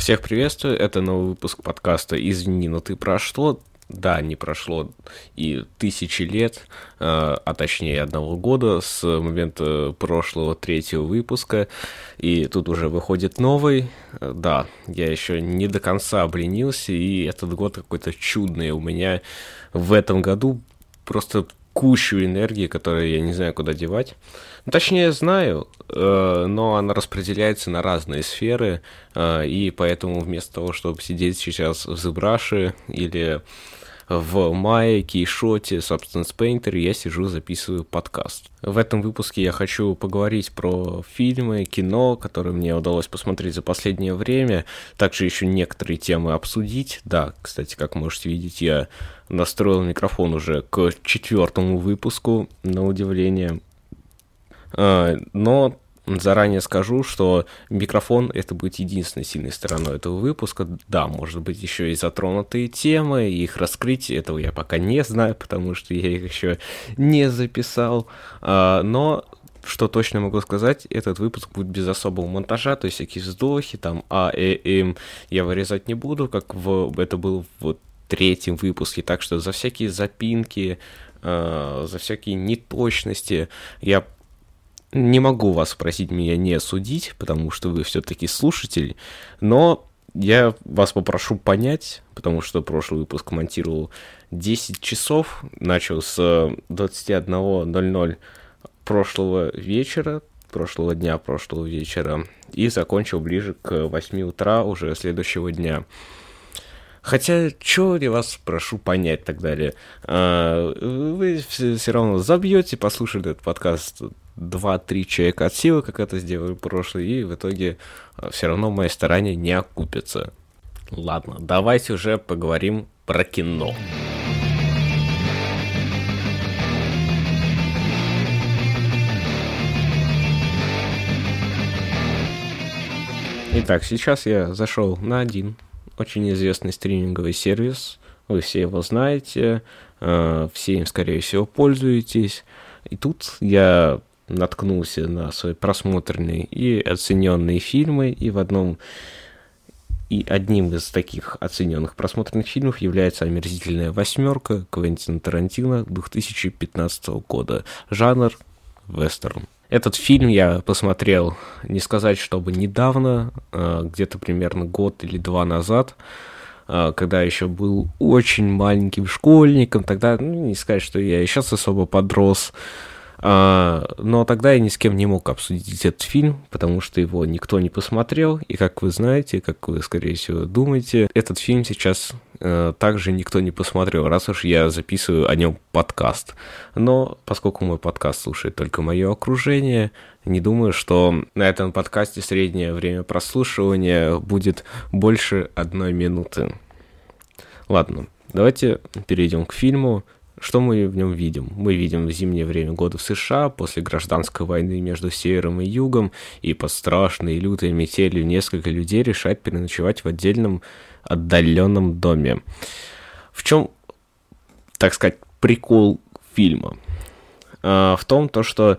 Всех приветствую, это новый выпуск подкаста «Извини, но ты прошло». Да, не прошло и тысячи лет, э, а точнее одного года с момента прошлого третьего выпуска, и тут уже выходит новый. Да, я еще не до конца обленился, и этот год какой-то чудный у меня в этом году просто кучу энергии, которую я не знаю, куда девать. Ну, точнее, знаю, э, но она распределяется на разные сферы, э, и поэтому вместо того, чтобы сидеть сейчас в Зебраше или в Мае, Кейшоте, Substance Painter я сижу, записываю подкаст. В этом выпуске я хочу поговорить про фильмы, кино, которые мне удалось посмотреть за последнее время, также еще некоторые темы обсудить. Да, кстати, как можете видеть, я настроил микрофон уже к четвертому выпуску, на удивление. А, но заранее скажу, что микрофон это будет единственной сильной стороной этого выпуска. Да, может быть, еще и затронутые темы, их раскрытие, этого я пока не знаю, потому что я их еще не записал. А, но что точно могу сказать, этот выпуск будет без особого монтажа, то есть всякие вздохи, там, а, э, эм, я вырезать не буду, как в, это было в третьем выпуске, так что за всякие запинки, э, за всякие неточности я не могу вас просить меня не судить, потому что вы все-таки слушатель, но я вас попрошу понять, потому что прошлый выпуск монтировал 10 часов, начал с 21.00 прошлого вечера, прошлого дня, прошлого вечера, и закончил ближе к 8 утра уже следующего дня. Хотя, что я вас прошу понять и так далее. А, вы все равно забьете, послушали этот подкаст 2-3 человека от силы, как это сделали прошлый, и в итоге а, все равно мои старания не окупятся. Ладно, давайте уже поговорим про кино. Итак, сейчас я зашел на один очень известный стриминговый сервис. Вы все его знаете, э, все им, скорее всего, пользуетесь. И тут я наткнулся на свои просмотренные и оцененные фильмы, и в одном и одним из таких оцененных просмотренных фильмов является «Омерзительная восьмерка» Квентина Тарантино 2015 года. Жанр вестерн. Этот фильм я посмотрел, не сказать, чтобы недавно, а, где-то примерно год или два назад, а, когда еще был очень маленьким школьником, тогда, ну, не сказать, что я и сейчас особо подрос, но тогда я ни с кем не мог обсудить этот фильм, потому что его никто не посмотрел, и как вы знаете, как вы, скорее всего, думаете, этот фильм сейчас э, также никто не посмотрел, раз уж я записываю о нем подкаст. Но поскольку мой подкаст слушает только мое окружение, не думаю, что на этом подкасте среднее время прослушивания будет больше одной минуты. Ладно, давайте перейдем к фильму. Что мы в нем видим? Мы видим в зимнее время года в США, после гражданской войны между севером и югом, и под страшной и лютой метелью несколько людей решают переночевать в отдельном отдаленном доме. В чем, так сказать, прикол фильма? А, в том, то, что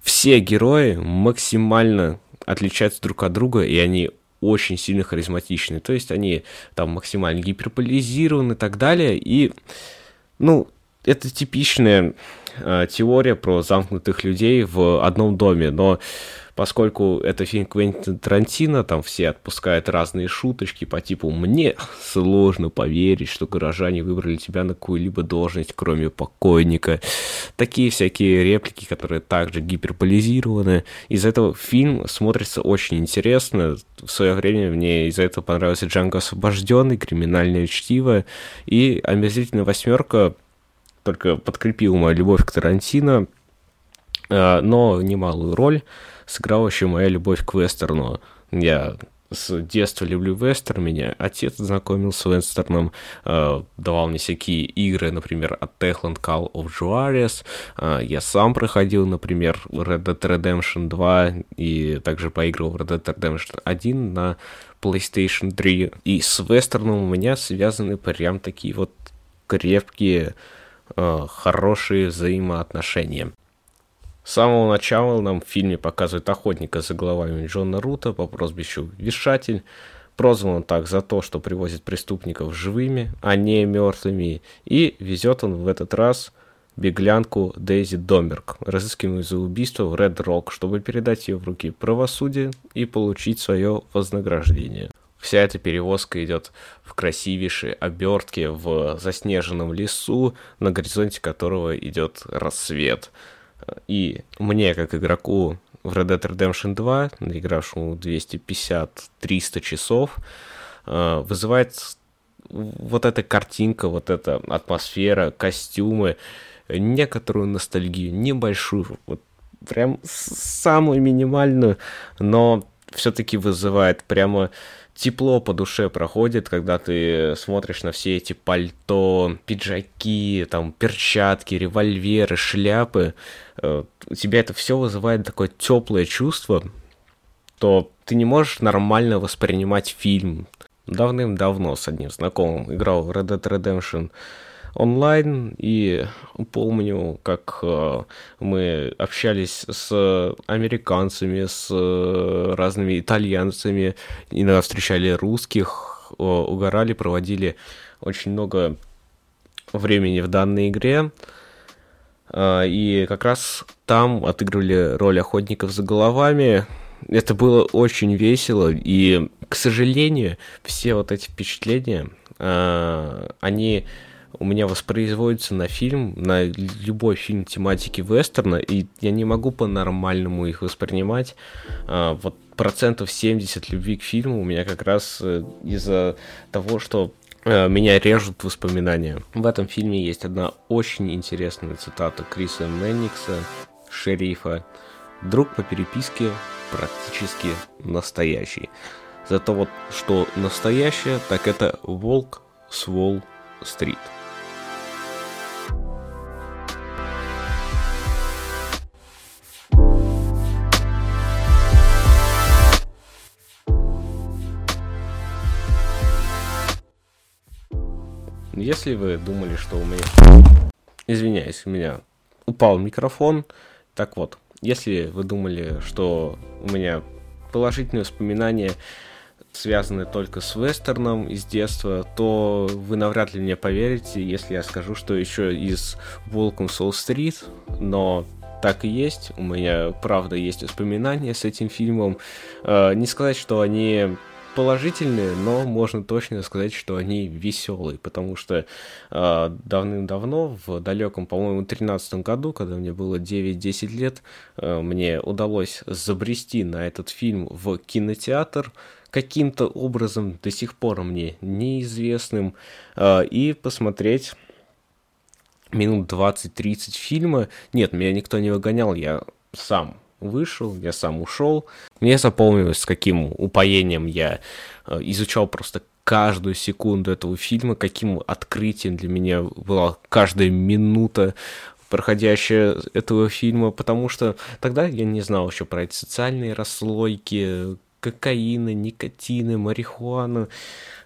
все герои максимально отличаются друг от друга, и они очень сильно харизматичны. То есть они там максимально гиперполизированы и так далее. И, ну, это типичная э, теория про замкнутых людей в одном доме, но поскольку это фильм Квентина Тарантино, там все отпускают разные шуточки по типу «Мне сложно поверить, что горожане выбрали тебя на какую-либо должность, кроме покойника». Такие всякие реплики, которые также гиперполизированы. Из-за этого фильм смотрится очень интересно. В свое время мне из-за этого понравился Джанго Освобожденный, Криминальное чтиво и Омерзительная восьмерка только подкрепил мою любовь к Тарантино, э, но немалую роль сыграла еще моя любовь к вестерну. Я с детства люблю вестерн, меня отец знакомил с вестерном, э, давал мне всякие игры, например, от Techland Call of Juarez, э, я сам проходил, например, Red Dead Redemption 2 и также поигрывал в Red Dead Redemption 1 на PlayStation 3, и с вестерном у меня связаны прям такие вот крепкие хорошие взаимоотношения. С самого начала нам в фильме показывают охотника за головами Джона Рута по прозвищу Вешатель. Прозван он так за то, что привозит преступников живыми, а не мертвыми. И везет он в этот раз беглянку Дейзи Домерк, разыскиваемую за убийство в Ред Рок, чтобы передать ее в руки правосудия и получить свое вознаграждение. Вся эта перевозка идет в красивейшей обертке в заснеженном лесу, на горизонте которого идет рассвет. И мне, как игроку в Red Dead Redemption 2, наигравшему 250-300 часов, э, вызывает вот эта картинка, вот эта атмосфера, костюмы, некоторую ностальгию, небольшую, вот прям самую минимальную, но все-таки вызывает прямо тепло по душе проходит, когда ты смотришь на все эти пальто, пиджаки, там, перчатки, револьверы, шляпы. Э, у тебя это все вызывает такое теплое чувство, то ты не можешь нормально воспринимать фильм. Давным-давно с одним знакомым играл Red Dead Redemption онлайн, и помню, как э, мы общались с американцами, с э, разными итальянцами, иногда встречали русских, угорали, проводили очень много времени в данной игре. Э, и как раз там отыгрывали роль охотников за головами. Это было очень весело, и, к сожалению, все вот эти впечатления, они у меня воспроизводится на фильм, на любой фильм тематики вестерна, и я не могу по-нормальному их воспринимать. А, вот процентов 70 любви к фильму у меня как раз э, из-за того, что э, меня режут воспоминания. В этом фильме есть одна очень интересная цитата Криса Мэнникса, шерифа. «Друг по переписке практически настоящий». Зато вот что настоящее, так это «Волк с Уолл-стрит». Если вы думали, что у меня... Извиняюсь, у меня упал микрофон. Так вот, если вы думали, что у меня положительные воспоминания связаны только с вестерном из детства, то вы навряд ли мне поверите, если я скажу, что еще из Волком Soul Street, но так и есть. У меня, правда, есть воспоминания с этим фильмом. Э, не сказать, что они положительные, но можно точно сказать, что они веселые, потому что э, давным-давно, в далеком, по-моему, 13 году, когда мне было 9-10 лет, э, мне удалось забрести на этот фильм в кинотеатр каким-то образом до сих пор мне неизвестным э, и посмотреть минут 20-30 фильма. Нет, меня никто не выгонял, я сам вышел, я сам ушел. Мне запомнилось, с каким упоением я э, изучал просто каждую секунду этого фильма, каким открытием для меня была каждая минута проходящая этого фильма, потому что тогда я не знал еще про эти социальные расслойки, кокаина, никотины, марихуана,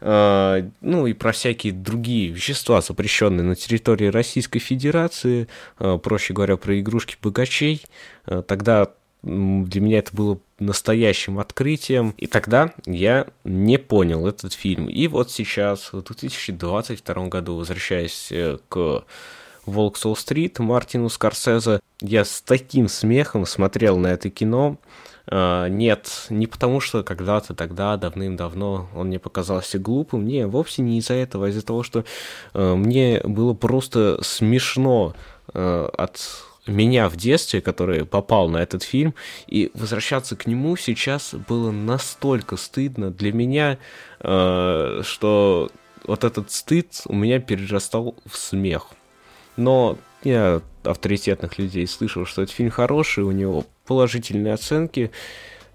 э, ну и про всякие другие вещества, запрещенные на территории Российской Федерации, э, проще говоря, про игрушки богачей. Э, тогда для меня это было настоящим открытием. И тогда я не понял этот фильм. И вот сейчас, в 2022 году, возвращаясь э, к Волк Сол Стрит, Мартину Скорсезе, я с таким смехом смотрел на это кино. Uh, нет, не потому что когда-то тогда, давным-давно, он мне показался глупым. Не, вовсе не из-за этого, а из-за того, что uh, мне было просто смешно uh, от меня в детстве, который попал на этот фильм, и возвращаться к нему сейчас было настолько стыдно для меня, э, что вот этот стыд у меня перерастал в смех. Но я авторитетных людей слышал, что этот фильм хороший, у него положительные оценки.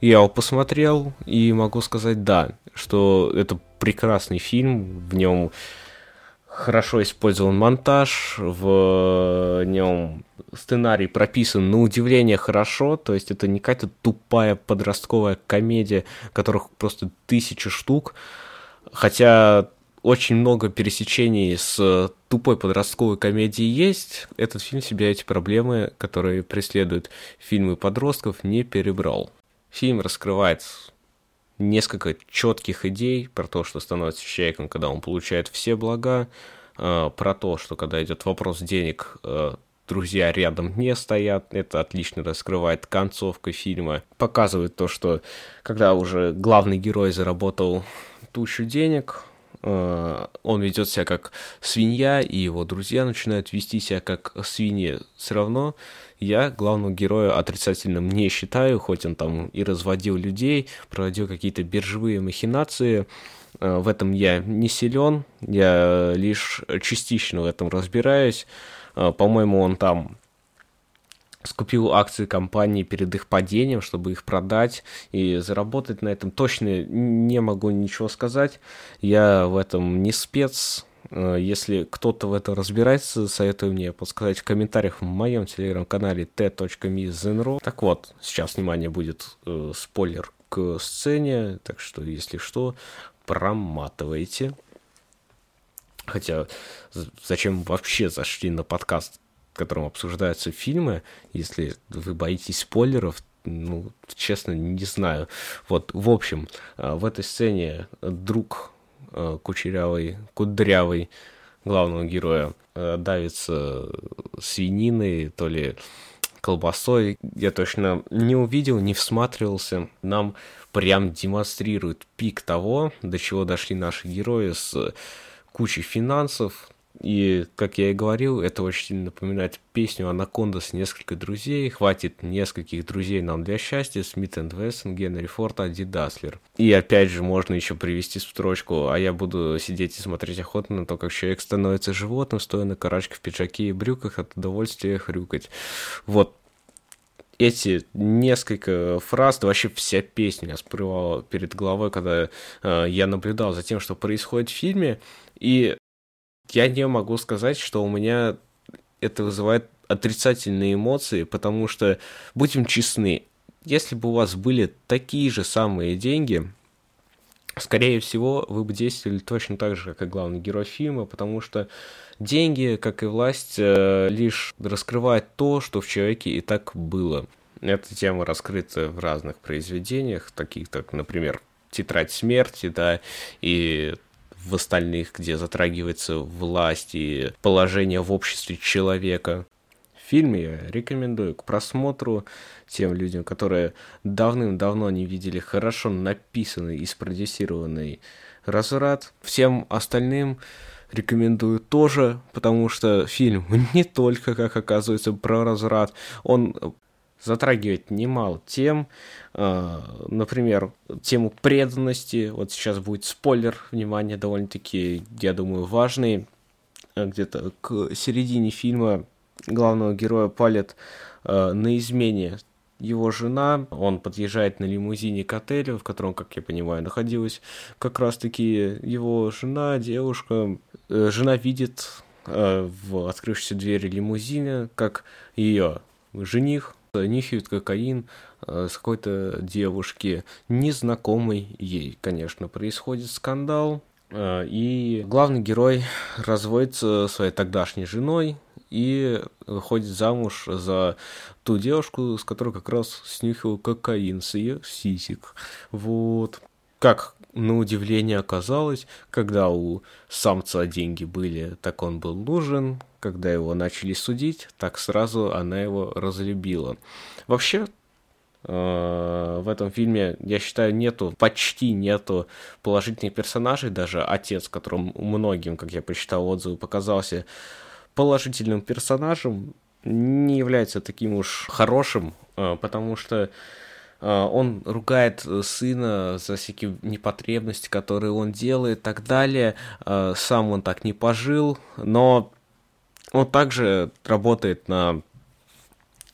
Я его посмотрел и могу сказать да, что это прекрасный фильм, в нем хорошо использован монтаж, в нем сценарий прописан на удивление хорошо, то есть это не какая-то тупая подростковая комедия, которых просто тысячи штук, хотя очень много пересечений с тупой подростковой комедией есть, этот фильм себя эти проблемы, которые преследуют фильмы подростков, не перебрал. Фильм раскрывает несколько четких идей про то, что становится человеком, когда он получает все блага, э, про то, что когда идет вопрос денег, э, друзья рядом не стоят. Это отлично раскрывает концовка фильма. Показывает то, что когда уже главный герой заработал тучу денег, он ведет себя как свинья, и его друзья начинают вести себя как свиньи. Все равно я главного героя отрицательным не считаю, хоть он там и разводил людей, проводил какие-то биржевые махинации. Э, в этом я не силен, я лишь частично в этом разбираюсь. Э, по-моему, он там скупил акции компании перед их падением, чтобы их продать и заработать на этом. Точно не могу ничего сказать. Я в этом не спец. Э, если кто-то в этом разбирается, советую мне подсказать в комментариях в моем телеграм-канале t.me Так вот, сейчас, внимание, будет э, спойлер к сцене, так что, если что, проматывайте. Хотя, зачем вообще зашли на подкаст, в котором обсуждаются фильмы, если вы боитесь спойлеров, ну, честно, не знаю. Вот, в общем, э, в этой сцене друг э, кучерявый, кудрявый главного героя э, давится свининой, то ли колбасой. Я точно не увидел, не всматривался. Нам прям демонстрирует пик того, до чего дошли наши герои с кучей финансов. И, как я и говорил, это очень сильно напоминает песню «Анаконда» с несколько друзей. Хватит нескольких друзей нам для счастья. Смит энд Вессон, Генри Форд, Ади Даслер. И опять же можно еще привести строчку «А я буду сидеть и смотреть охотно на то, как человек становится животным, стоя на карачке в пиджаке и брюках, от удовольствия хрюкать». Вот эти несколько фраз, да вообще вся песня меня перед головой, когда э, я наблюдал за тем, что происходит в фильме, и я не могу сказать, что у меня это вызывает отрицательные эмоции, потому что, будем честны, если бы у вас были такие же самые деньги, скорее всего, вы бы действовали точно так же, как и главный герой фильма, потому что деньги, как и власть, э, лишь раскрывают то, что в человеке и так было. Эта тема раскрыта в разных произведениях, таких как, например, «Тетрадь смерти», да, и в остальных, где затрагивается власть и положение в обществе человека. Фильм я рекомендую к просмотру тем людям, которые давным-давно не видели хорошо написанный и спродюсированный разврат. Всем остальным рекомендую тоже, потому что фильм не только, как оказывается, про разврат, он затрагивает немало тем, э, например, тему преданности, вот сейчас будет спойлер, внимание, довольно-таки, я думаю, важный, э, где-то к середине фильма главного героя палит э, на измене его жена, он подъезжает на лимузине к отелю, в котором, как я понимаю, находилась как раз-таки его жена, девушка. Жена видит в открывшейся двери лимузина, как ее жених нюхают кокаин э, с какой-то девушки, незнакомой ей, конечно, происходит скандал, э, и главный герой разводится своей тогдашней женой и выходит замуж за ту девушку, с которой как раз снюхивал кокаин с ее сисек. Вот. Как на удивление оказалось, когда у самца деньги были, так он был нужен, когда его начали судить, так сразу она его разлюбила. Вообще, э, в этом фильме, я считаю, нету, почти нету положительных персонажей, даже отец, которым многим, как я прочитал отзывы, показался положительным персонажем, не является таким уж хорошим, э, потому что он ругает сына за всякие непотребности, которые он делает и так далее. Сам он так не пожил, но он также работает на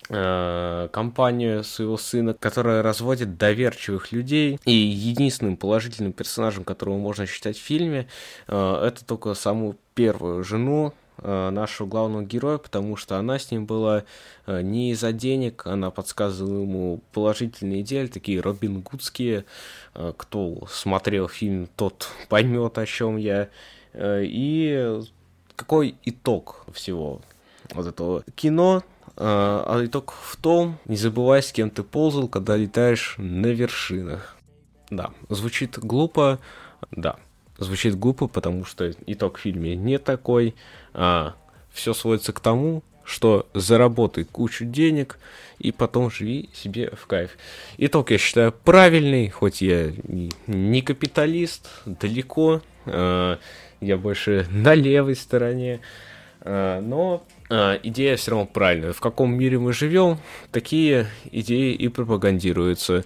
э, компанию своего сына, которая разводит доверчивых людей. И единственным положительным персонажем, которого можно считать в фильме, э, это только саму первую жену э, нашего главного героя, потому что она с ним была не из-за денег, она подсказывала ему положительные идеи, такие Робин Гудские. Кто смотрел фильм, тот поймет, о чем я. И какой итог всего вот этого кино? А итог в том, не забывай, с кем ты ползал, когда летаешь на вершинах. Да, звучит глупо, да, звучит глупо, потому что итог в фильме не такой. А, все сводится к тому, что заработай кучу денег и потом живи себе в кайф. Итог я считаю правильный, хоть я не капиталист, далеко, э, я больше на левой стороне, э, но э, идея все равно правильная. В каком мире мы живем, такие идеи и пропагандируются.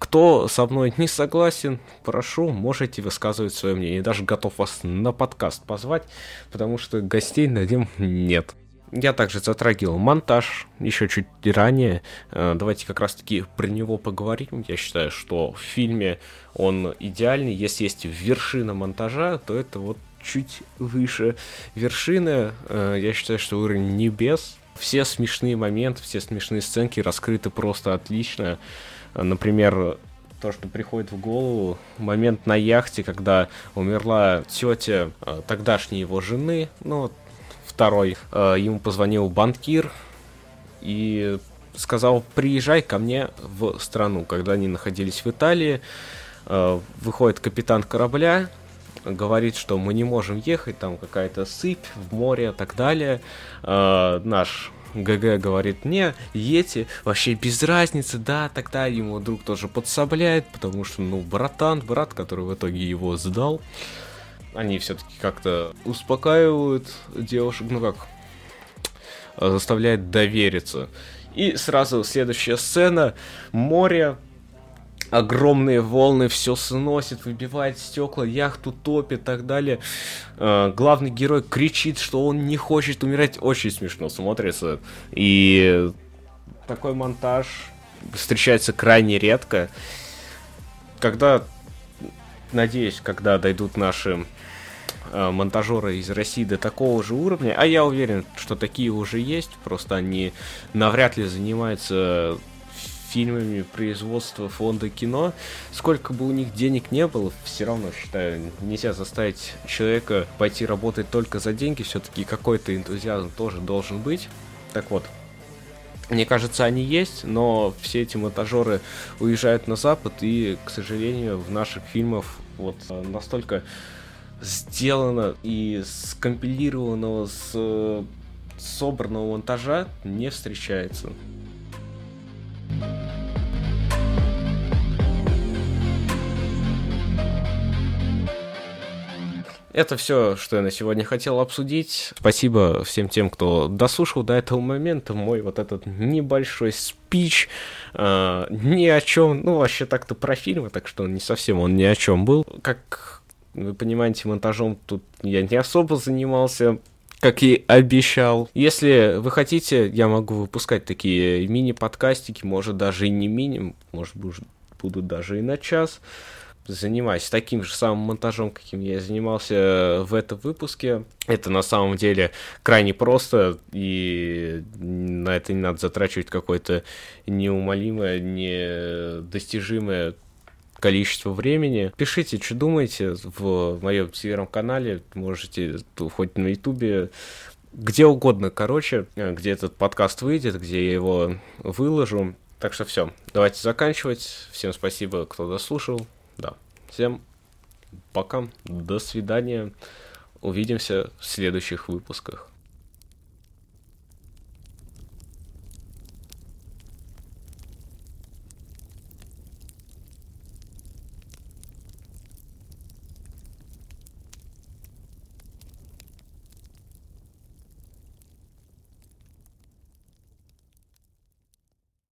Кто со мной не согласен, прошу, можете высказывать свое мнение. даже готов вас на подкаст позвать, потому что гостей на нем нет. Я также затрагивал монтаж еще чуть ранее. Э, давайте как раз-таки про него поговорим. Я считаю, что в фильме он идеальный. Если есть вершина монтажа, то это вот чуть выше вершины. Э, я считаю, что уровень небес. Все смешные моменты, все смешные сценки раскрыты просто отлично. Э, например, то, что приходит в голову, момент на яхте, когда умерла тетя тогдашней его жены, ну, второй, э, ему позвонил банкир и сказал, приезжай ко мне в страну. Когда они находились в Италии, э, выходит капитан корабля, говорит, что мы не можем ехать, там какая-то сыпь в море и так далее. Э, наш ГГ говорит, не, едьте, вообще без разницы, да, тогда ему друг тоже подсобляет, потому что, ну, братан, брат, который в итоге его сдал они все-таки как-то успокаивают девушек, ну как, заставляет довериться. И сразу следующая сцена, море, огромные волны, все сносит, выбивает стекла, яхту топит и так далее. Э, главный герой кричит, что он не хочет умирать. Очень смешно смотрится. И такой монтаж встречается крайне редко. Когда, надеюсь, когда дойдут наши Э, монтажеры из России до такого же уровня, а я уверен, что такие уже есть, просто они навряд ли занимаются фильмами производства фонда кино, сколько бы у них денег не было, все равно, считаю, нельзя заставить человека пойти работать только за деньги, все-таки какой-то энтузиазм тоже должен быть. Так вот, мне кажется, они есть, но все эти монтажеры уезжают на Запад, и, к сожалению, в наших фильмах вот э, настолько сделано и скомпилированного с э, собранного монтажа не встречается. Это все, что я на сегодня хотел обсудить. Спасибо всем тем, кто дослушал до этого момента мой вот этот небольшой спич. Э, ни о чем, ну вообще так-то про фильмы, так что не совсем он ни о чем был. Как вы понимаете, монтажом тут я не особо занимался, как и обещал. Если вы хотите, я могу выпускать такие мини-подкастики, может даже и не мини, может будут даже и на час. Занимаюсь таким же самым монтажом, каким я занимался в этом выпуске. Это на самом деле крайне просто, и на это не надо затрачивать какое-то неумолимое, недостижимое количество времени. Пишите, что думаете в моем телеграм-канале, можете хоть на ютубе, где угодно, короче, где этот подкаст выйдет, где я его выложу. Так что все, давайте заканчивать. Всем спасибо, кто дослушал. Всем пока, до свидания. Увидимся в следующих выпусках.